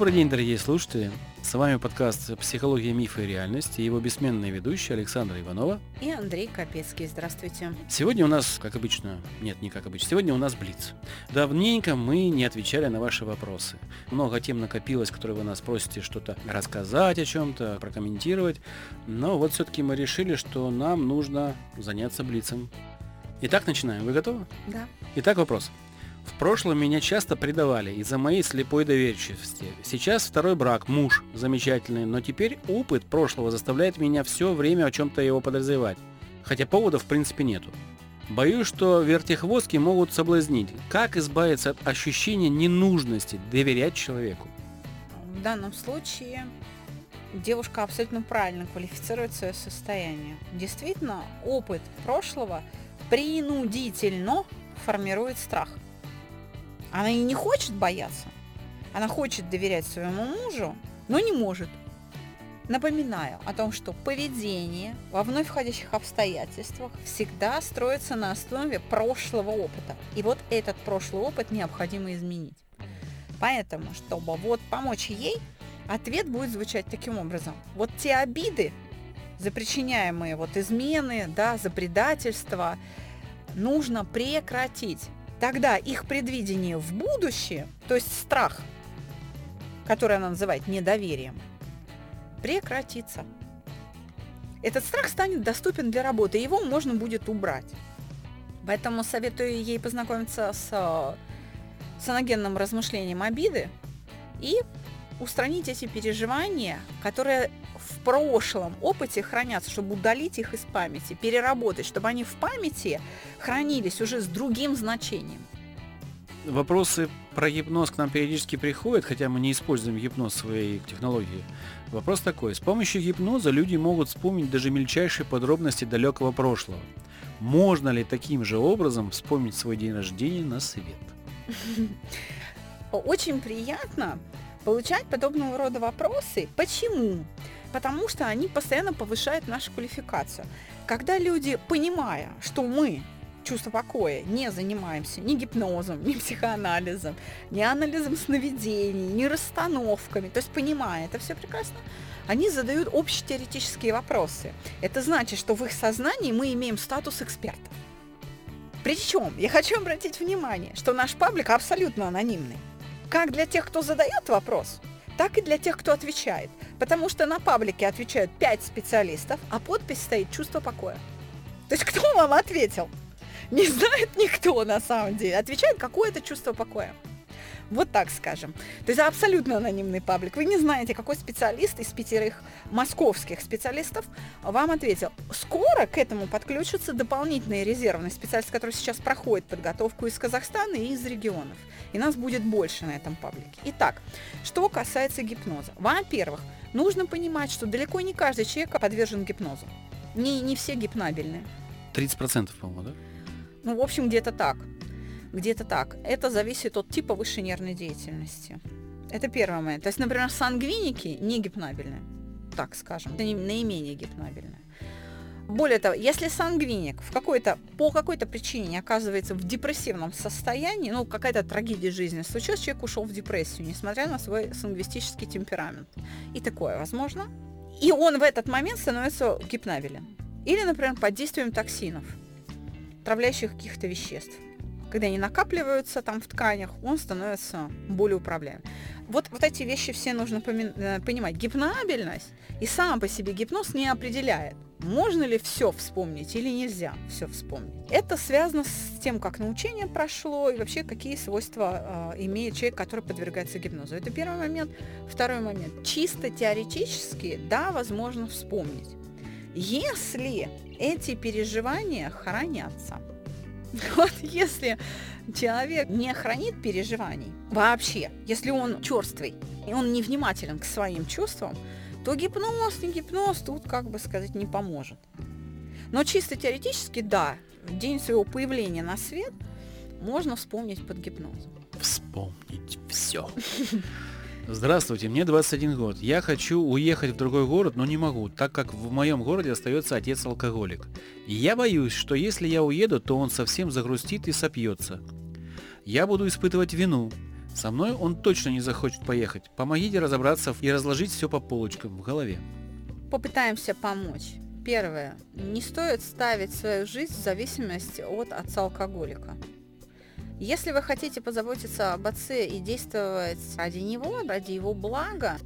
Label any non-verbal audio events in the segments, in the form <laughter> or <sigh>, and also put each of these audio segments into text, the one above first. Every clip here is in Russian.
Добрый день, дорогие слушатели. С вами подкаст «Психология, мифы и реальность» и его бессменные ведущие Александра Иванова и Андрей Капецкий. Здравствуйте. Сегодня у нас, как обычно, нет, не как обычно, сегодня у нас Блиц. Давненько мы не отвечали на ваши вопросы. Много тем накопилось, которые вы нас просите что-то рассказать о чем-то, прокомментировать. Но вот все-таки мы решили, что нам нужно заняться Блицем. Итак, начинаем. Вы готовы? Да. Итак, вопрос. В прошлом меня часто предавали из-за моей слепой доверчивости. Сейчас второй брак, муж замечательный, но теперь опыт прошлого заставляет меня все время о чем-то его подозревать. Хотя поводов в принципе нету. Боюсь, что вертихвостки могут соблазнить. Как избавиться от ощущения ненужности доверять человеку? В данном случае девушка абсолютно правильно квалифицирует свое состояние. Действительно, опыт прошлого принудительно формирует страх – она и не хочет бояться. Она хочет доверять своему мужу, но не может. Напоминаю о том, что поведение во вновь входящих обстоятельствах всегда строится на основе прошлого опыта. И вот этот прошлый опыт необходимо изменить. Поэтому, чтобы вот помочь ей, ответ будет звучать таким образом. Вот те обиды, за причиняемые вот измены, да, за предательство, нужно прекратить. Тогда их предвидение в будущее, то есть страх, который она называет недоверием, прекратится. Этот страх станет доступен для работы, его можно будет убрать. Поэтому советую ей познакомиться с саногенным размышлением обиды и устранить эти переживания, которые в прошлом опыте хранятся, чтобы удалить их из памяти, переработать, чтобы они в памяти хранились уже с другим значением. Вопросы про гипноз к нам периодически приходят, хотя мы не используем гипноз в своей технологии. Вопрос такой. С помощью гипноза люди могут вспомнить даже мельчайшие подробности далекого прошлого. Можно ли таким же образом вспомнить свой день рождения на свет? <laughs> Очень приятно получать подобного рода вопросы. Почему? Потому что они постоянно повышают нашу квалификацию. Когда люди, понимая, что мы чувство покоя не занимаемся ни гипнозом, ни психоанализом, ни анализом сновидений, ни расстановками, то есть понимая это все прекрасно, они задают общетеоретические вопросы. Это значит, что в их сознании мы имеем статус экспертов. Причем, я хочу обратить внимание, что наш паблик абсолютно анонимный. Как для тех, кто задает вопрос, так и для тех, кто отвечает. Потому что на паблике отвечают 5 специалистов, а подпись стоит «Чувство покоя». То есть кто вам ответил? Не знает никто на самом деле. Отвечает какое-то чувство покоя. Вот так скажем. То есть абсолютно анонимный паблик. Вы не знаете, какой специалист из пятерых московских специалистов вам ответил. Скоро к этому подключатся дополнительные резервные специалисты, которые сейчас проходят подготовку из Казахстана и из регионов. И нас будет больше на этом паблике. Итак, что касается гипноза. Во-первых, нужно понимать, что далеко не каждый человек подвержен гипнозу. Не, не все гипнабельные. 30%, по-моему, да? Ну, в общем, где-то так где-то так. Это зависит от типа высшей нервной деятельности. Это первый момент. То есть, например, сангвиники не гипнабельны, так скажем, это наименее гипнабельны. Более того, если сангвиник в какой-то, по какой-то причине не оказывается в депрессивном состоянии, ну, какая-то трагедия жизни случилась, человек ушел в депрессию, несмотря на свой сангвистический темперамент. И такое возможно. И он в этот момент становится гипнабелен. Или, например, под действием токсинов, отравляющих каких-то веществ когда они накапливаются там в тканях, он становится более управляемым. Вот, вот эти вещи все нужно э, понимать. Гипнабельность и сам по себе гипноз не определяет, можно ли все вспомнить или нельзя все вспомнить. Это связано с тем, как научение прошло и вообще какие свойства э, имеет человек, который подвергается гипнозу. Это первый момент. Второй момент. Чисто теоретически, да, возможно вспомнить. Если эти переживания хранятся. <laughs> Вот если человек не хранит переживаний вообще, если он черствый, и он невнимателен к своим чувствам, то гипноз, не гипноз тут, как бы сказать, не поможет. Но чисто теоретически, да, в день своего появления на свет можно вспомнить под гипнозом. Вспомнить все. <laughs> Здравствуйте, мне 21 год. Я хочу уехать в другой город, но не могу, так как в моем городе остается отец-алкоголик. Я боюсь, что если я уеду, то он совсем загрустит и сопьется. Я буду испытывать вину. Со мной он точно не захочет поехать. Помогите разобраться и разложить все по полочкам в голове. Попытаемся помочь. Первое. Не стоит ставить свою жизнь в зависимости от отца-алкоголика. Если вы хотите позаботиться об отце и действовать ради него, ради его блага,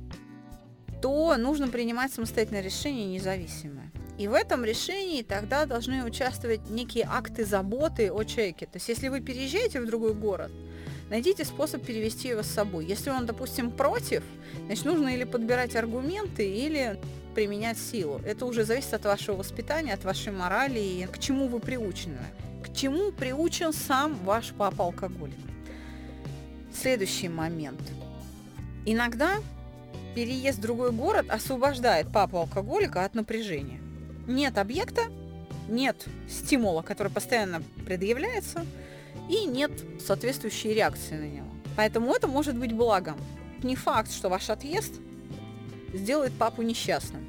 то нужно принимать самостоятельное решение независимое. И в этом решении тогда должны участвовать некие акты заботы о человеке. То есть если вы переезжаете в другой город, найдите способ перевести его с собой. Если он, допустим, против, значит, нужно или подбирать аргументы, или применять силу. Это уже зависит от вашего воспитания, от вашей морали и к чему вы приучены. Чему приучен сам ваш папа алкоголик. Следующий момент. Иногда переезд в другой город освобождает папу алкоголика от напряжения. Нет объекта, нет стимула, который постоянно предъявляется, и нет соответствующей реакции на него. Поэтому это может быть благом. Не факт, что ваш отъезд сделает папу несчастным.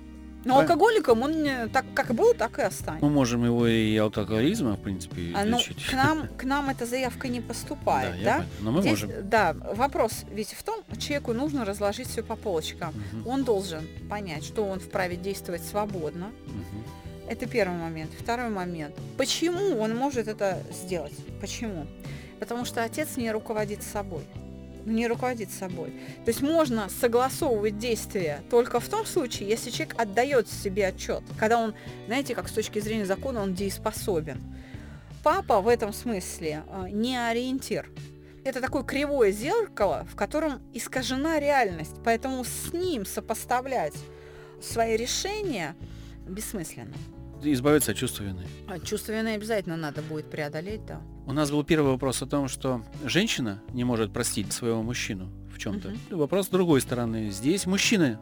Но алкоголиком он так как был, так и останется. Мы можем его и алкоголизма, в принципе, а, ну, к нам, к нам эта заявка не поступает, да? да? Но мы Здесь, можем. Да, вопрос ведь в том, человеку нужно разложить все по полочкам. Угу. Он должен понять, что он вправе действовать свободно. Угу. Это первый момент. Второй момент. Почему он может это сделать? Почему? Потому что отец не руководит собой не руководит собой. То есть можно согласовывать действия только в том случае, если человек отдает себе отчет, когда он, знаете, как с точки зрения закона он дееспособен. Папа в этом смысле э, не ориентир. Это такое кривое зеркало, в котором искажена реальность, поэтому с ним сопоставлять свои решения бессмысленно избавиться от чувства вины. А чувство вины обязательно надо будет преодолеть, да. У нас был первый вопрос о том, что женщина не может простить своего мужчину в чем-то. Угу. Вопрос с другой стороны. Здесь мужчина.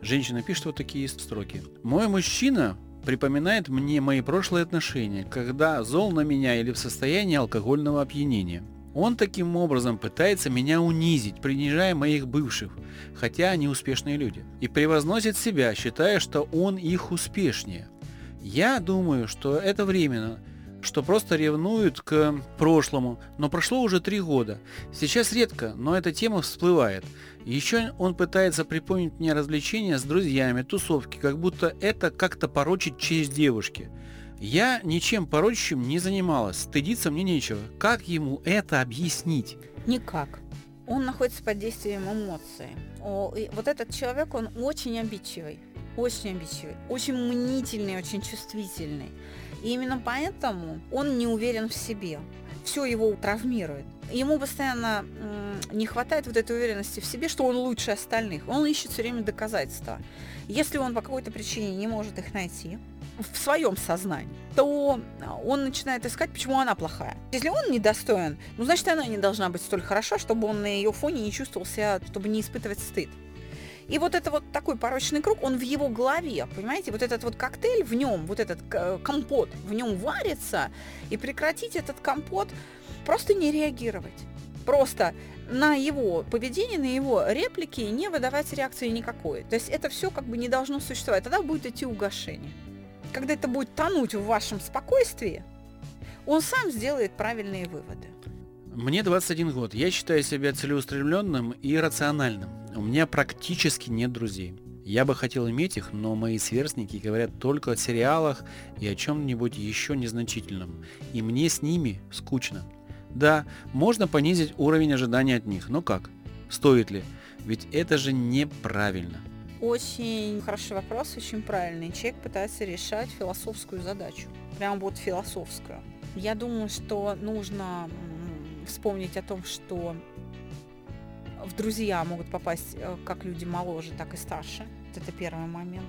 Женщина пишет вот такие строки. Мой мужчина припоминает мне мои прошлые отношения, когда зол на меня или в состоянии алкогольного опьянения. Он таким образом пытается меня унизить, принижая моих бывших, хотя они успешные люди, и превозносит себя, считая, что он их успешнее. Я думаю, что это временно, что просто ревнуют к прошлому, но прошло уже три года. Сейчас редко, но эта тема всплывает. Еще он пытается припомнить мне развлечения с друзьями, тусовки, как будто это как-то порочит честь девушки. Я ничем порочащим не занималась, стыдиться мне нечего. Как ему это объяснить? Никак. Он находится под действием эмоций. О, вот этот человек, он очень обидчивый очень обидчивый, очень мнительный, очень чувствительный. И именно поэтому он не уверен в себе. Все его травмирует. Ему постоянно не хватает вот этой уверенности в себе, что он лучше остальных. Он ищет все время доказательства. Если он по какой-то причине не может их найти в своем сознании, то он начинает искать, почему она плохая. Если он недостоин, ну значит она не должна быть столь хороша, чтобы он на ее фоне не чувствовал себя, чтобы не испытывать стыд. И вот это вот такой порочный круг, он в его голове, понимаете? Вот этот вот коктейль в нем, вот этот компот в нем варится, и прекратить этот компот, просто не реагировать. Просто на его поведение, на его реплики не выдавать реакции никакой. То есть это все как бы не должно существовать. Тогда будет идти угошение. Когда это будет тонуть в вашем спокойствии, он сам сделает правильные выводы. Мне 21 год. Я считаю себя целеустремленным и рациональным. У меня практически нет друзей. Я бы хотел иметь их, но мои сверстники говорят только о сериалах и о чем-нибудь еще незначительном. И мне с ними скучно. Да, можно понизить уровень ожидания от них, но как? Стоит ли? Ведь это же неправильно. Очень хороший вопрос, очень правильный. Человек пытается решать философскую задачу. Прям вот философскую. Я думаю, что нужно вспомнить о том, что в друзья могут попасть э, как люди моложе, так и старше. Это первый момент.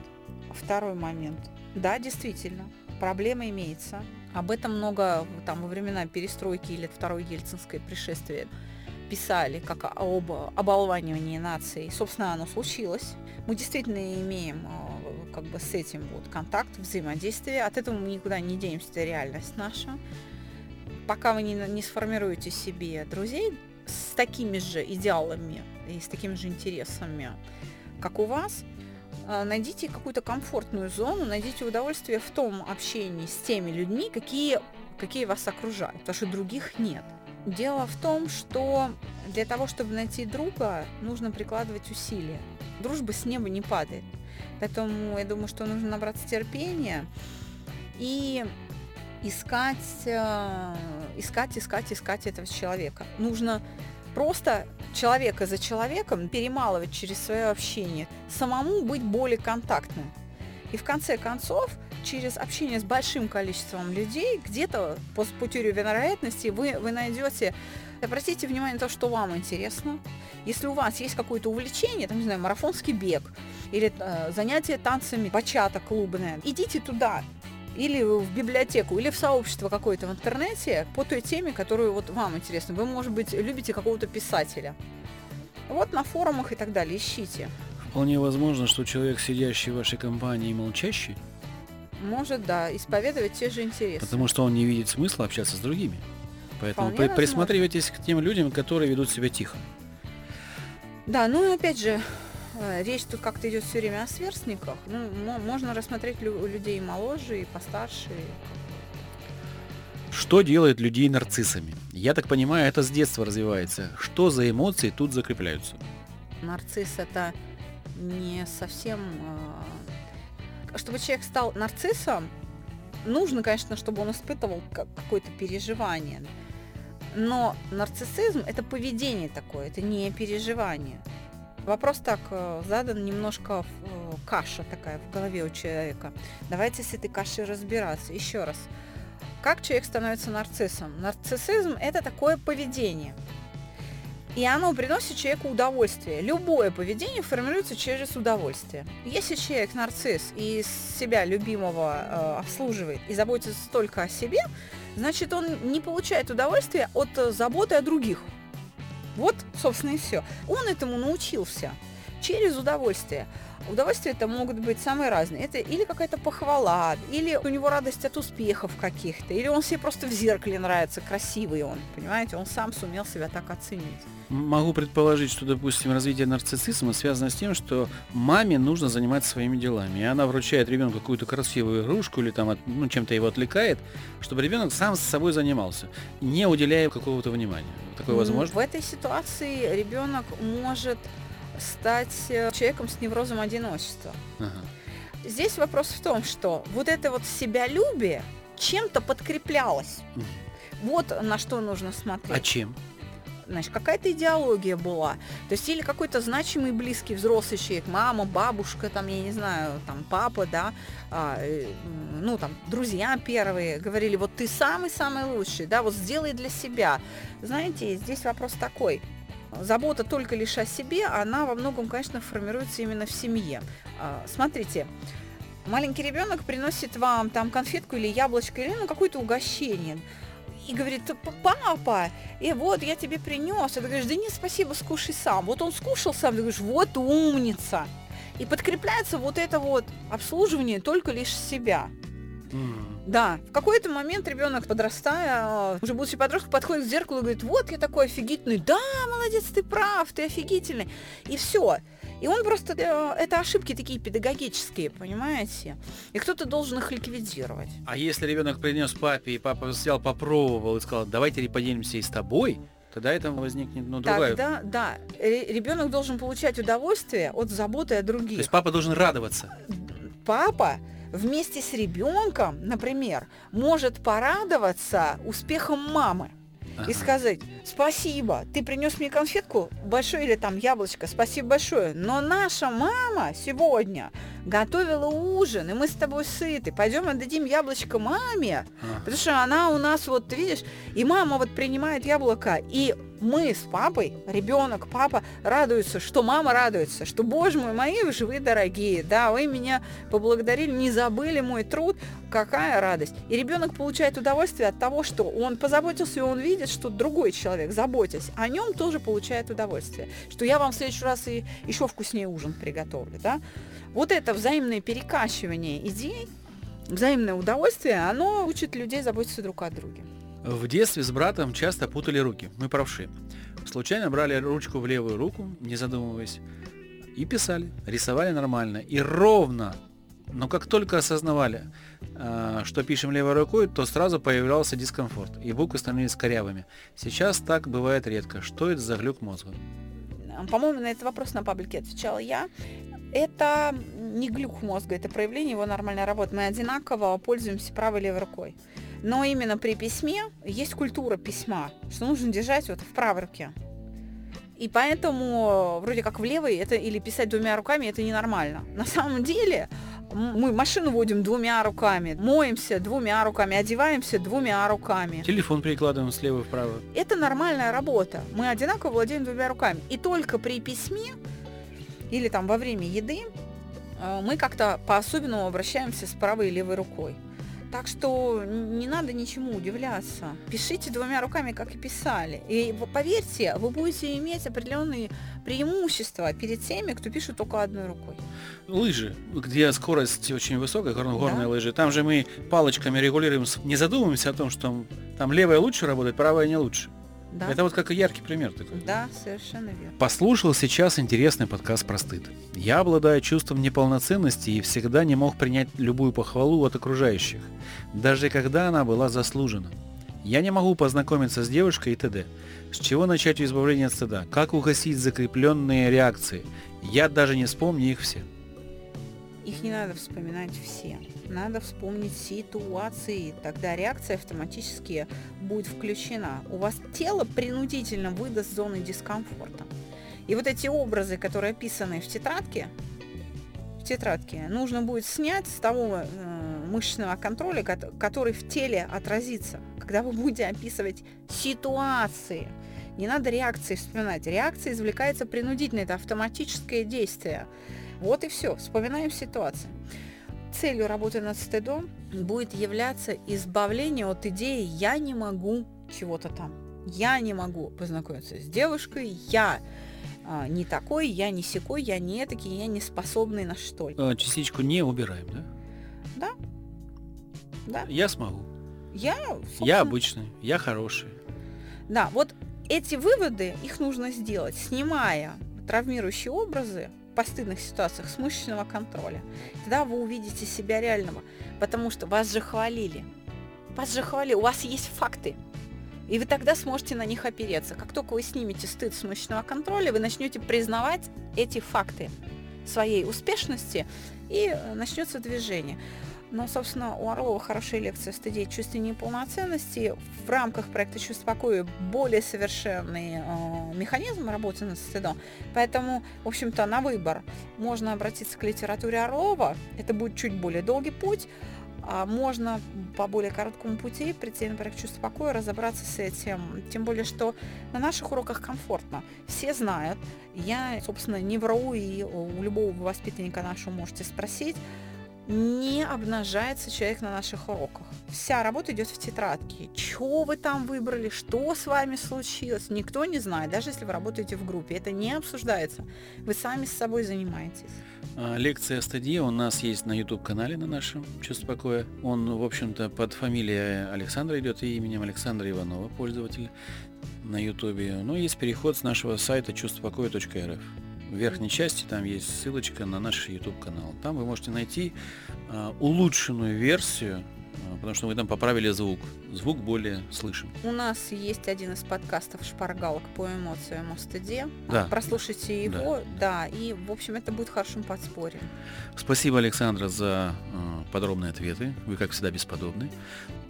Второй момент. Да, действительно, проблема имеется. Об этом много там во времена перестройки или второй ельцинской пришествия писали как об оболванивании нации. Собственно, оно случилось. Мы действительно имеем э, как бы с этим вот контакт, взаимодействие. От этого мы никуда не денемся, это реальность наша пока вы не, не сформируете себе друзей, с такими же идеалами и с такими же интересами, как у вас, а, найдите какую-то комфортную зону, найдите удовольствие в том общении с теми людьми, какие, какие вас окружают, потому что других нет. Дело в том, что для того, чтобы найти друга, нужно прикладывать усилия. Дружба с неба не падает. Поэтому я думаю, что нужно набраться терпения и искать, э, искать, искать, искать этого человека. Нужно просто человека за человеком перемалывать через свое общение, самому быть более контактным. И в конце концов, через общение с большим количеством людей, где-то по, теории вероятности вы, вы найдете, обратите внимание на то, что вам интересно. Если у вас есть какое-то увлечение, там, не знаю, марафонский бег или э, занятие танцами, бачата клубная, идите туда, или в библиотеку, или в сообщество какое-то в интернете по той теме, которую вот вам интересна. Вы, может быть, любите какого-то писателя. Вот на форумах и так далее ищите. Вполне возможно, что человек, сидящий в вашей компании молчащий, может, да, исповедовать те же интересы. Потому что он не видит смысла общаться с другими. Поэтому при, присматривайтесь к тем людям, которые ведут себя тихо. Да, ну и опять же, речь тут как-то идет все время о сверстниках. Ну, можно рассмотреть лю- людей моложе и постарше. Что делает людей нарциссами? Я так понимаю, это с детства развивается. Что за эмоции тут закрепляются? Нарцисс это не совсем... Э, чтобы человек стал нарциссом, нужно, конечно, чтобы он испытывал какое-то переживание. Но нарциссизм – это поведение такое, это не переживание. Вопрос так э, задан, немножко э, каша такая в голове у человека. Давайте с этой кашей разбираться. Еще раз. Как человек становится нарциссом? Нарциссизм – это такое поведение. И оно приносит человеку удовольствие. Любое поведение формируется через удовольствие. Если человек нарцисс и себя любимого э, обслуживает и заботится только о себе, значит он не получает удовольствия от заботы о других. Вот, собственно, и все. Он этому научился через удовольствие. Удовольствия это могут быть самые разные. Это или какая-то похвала, или у него радость от успехов каких-то, или он себе просто в зеркале нравится, красивый он, понимаете, он сам сумел себя так оценить. Могу предположить, что, допустим, развитие нарциссизма связано с тем, что маме нужно заниматься своими делами, и она вручает ребенку какую-то красивую игрушку или там ну, чем-то его отвлекает, чтобы ребенок сам с собой занимался, не уделяя какого-то внимания. Такое возможно? В этой ситуации ребенок может стать э, человеком с неврозом одиночества. Ага. Здесь вопрос в том, что вот это вот себялюбие чем-то подкреплялось. Угу. Вот на что нужно смотреть. А чем? Значит, какая-то идеология была. То есть или какой-то значимый близкий взрослый человек, мама, бабушка, там, я не знаю, там, папа, да, а, э, ну, там, друзья первые говорили, вот ты самый-самый лучший, да, вот сделай для себя. Знаете, здесь вопрос такой – забота только лишь о себе, она во многом, конечно, формируется именно в семье. А, смотрите, маленький ребенок приносит вам там конфетку или яблочко, или ну, какое-то угощение и говорит, папа, и вот я тебе принес. А ты говоришь, да нет, спасибо, скушай сам. Вот он скушал сам, ты говоришь, вот умница. И подкрепляется вот это вот обслуживание только лишь себя. Да, в какой-то момент ребенок, подрастая, уже будучи подростком, подходит к зеркалу и говорит, вот я такой офигительный, да, молодец, ты прав, ты офигительный. И все. И он просто, э, это ошибки такие педагогические, понимаете? И кто-то должен их ликвидировать. А если ребенок принес папе, и папа взял, попробовал и сказал, давайте поделимся и с тобой, тогда это возникнет ну, другая... Тогда, да, ребенок должен получать удовольствие от заботы о других. То есть папа должен радоваться. Папа вместе с ребенком, например, может порадоваться успехом мамы ага. и сказать, спасибо, ты принес мне конфетку большое или там яблочко, спасибо большое, но наша мама сегодня готовила ужин, и мы с тобой сыты, пойдем отдадим яблочко маме, ага. потому что она у нас, вот, видишь, и мама вот принимает яблоко, и мы с папой, ребенок, папа радуются, что мама радуется, что, боже мой, мои вы живые дорогие, да, вы меня поблагодарили, не забыли мой труд, какая радость. И ребенок получает удовольствие от того, что он позаботился, и он видит, что другой человек, заботясь о нем, тоже получает удовольствие. Что я вам в следующий раз и еще вкуснее ужин приготовлю, да. Вот это взаимное перекачивание идей, взаимное удовольствие, оно учит людей заботиться друг о друге. В детстве с братом часто путали руки. Мы правши. Случайно брали ручку в левую руку, не задумываясь, и писали. Рисовали нормально. И ровно. Но как только осознавали, а, что пишем левой рукой, то сразу появлялся дискомфорт, и буквы становились корявыми. Сейчас так бывает редко. Что это за глюк мозга? По-моему, на этот вопрос на паблике отвечала я. Это не глюк мозга, это проявление его нормальной работы. Мы одинаково пользуемся правой и левой рукой. Но именно при письме есть культура письма, что нужно держать вот в правой руке. И поэтому вроде как в левой это или писать двумя руками это ненормально. На самом деле мы машину водим двумя руками, моемся двумя руками, одеваемся двумя руками. Телефон перекладываем слева вправо. Это нормальная работа. Мы одинаково владеем двумя руками. И только при письме или там во время еды э, мы как-то по-особенному обращаемся с правой и левой рукой. Так что не надо ничему удивляться. Пишите двумя руками, как и писали. И поверьте, вы будете иметь определенные преимущества перед теми, кто пишет только одной рукой. Лыжи, где скорость очень высокая, горные да. лыжи, там же мы палочками регулируем, не задумываемся о том, что там левая лучше работает, правая не лучше. Да. Это вот как яркий пример такой. Да, совершенно верно. Послушал сейчас интересный подкаст про стыд. Я обладаю чувством неполноценности и всегда не мог принять любую похвалу от окружающих, даже когда она была заслужена. Я не могу познакомиться с девушкой и т.д. С чего начать избавление от стыда? Как угасить закрепленные реакции? Я даже не вспомню их все. Их не надо вспоминать все. Надо вспомнить ситуации. Тогда реакция автоматически будет включена. У вас тело принудительно выдаст зоны дискомфорта. И вот эти образы, которые описаны в тетрадке, в тетрадке, нужно будет снять с того э, мышечного контроля, который в теле отразится, когда вы будете описывать ситуации. Не надо реакции вспоминать. Реакция извлекается принудительно, это автоматическое действие. Вот и все. Вспоминаем ситуацию. Целью работы над стыдом будет являться избавление от идеи «я не могу чего-то там». Я не могу познакомиться с девушкой, я а, не такой, я не секой, я не этакий, я не способный на что А, частичку не убираем, да? Да. Да. Я смогу. Я, собственно... я обычный, я хороший. Да, вот эти выводы, их нужно сделать, снимая травмирующие образы, постыдных ситуациях с мышечного контроля. Тогда вы увидите себя реального, потому что вас же хвалили. Вас же хвалили, у вас есть факты. И вы тогда сможете на них опереться. Как только вы снимете стыд с мышечного контроля, вы начнете признавать эти факты своей успешности, и э, начнется движение. Но, собственно, у Орлова хорошая лекция о стыде и чувстве неполноценности. В рамках проекта «Чувство покоя» более совершенный э, механизм работы над стыдом. Поэтому, в общем-то, на выбор можно обратиться к литературе Орлова. Это будет чуть более долгий путь. А можно по более короткому пути прийти на проект «Чувство покоя», разобраться с этим. Тем более, что на наших уроках комфортно. Все знают. Я, собственно, не вру, и у любого воспитанника нашего можете спросить не обнажается человек на наших уроках. Вся работа идет в тетрадке. Что вы там выбрали, что с вами случилось, никто не знает, даже если вы работаете в группе. Это не обсуждается. Вы сами с собой занимаетесь. А, лекция стадия у нас есть на YouTube-канале на нашем «Чувство покоя». Он, в общем-то, под фамилией Александра идет и именем Александра Иванова, пользователь на YouTube. Но есть переход с нашего сайта чувствопокоя.рф. В верхней части там есть ссылочка на наш YouTube канал. Там вы можете найти э, улучшенную версию, э, потому что мы там поправили звук. Звук более слышим. У нас есть один из подкастов «Шпаргалок по эмоциям о стыде». Да. Прослушайте его, да. да, и, в общем, это будет хорошим подспорьем. Спасибо, Александра, за э, подробные ответы. Вы, как всегда, бесподобны.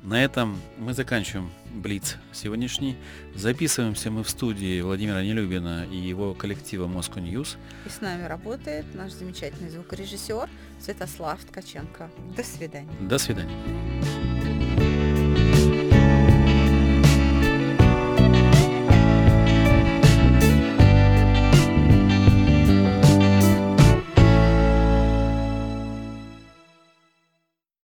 На этом мы заканчиваем Блиц сегодняшний. Записываемся мы в студии Владимира Нелюбина и его коллектива Moscow News. И с нами работает наш замечательный звукорежиссер Святослав Ткаченко. До свидания. До свидания.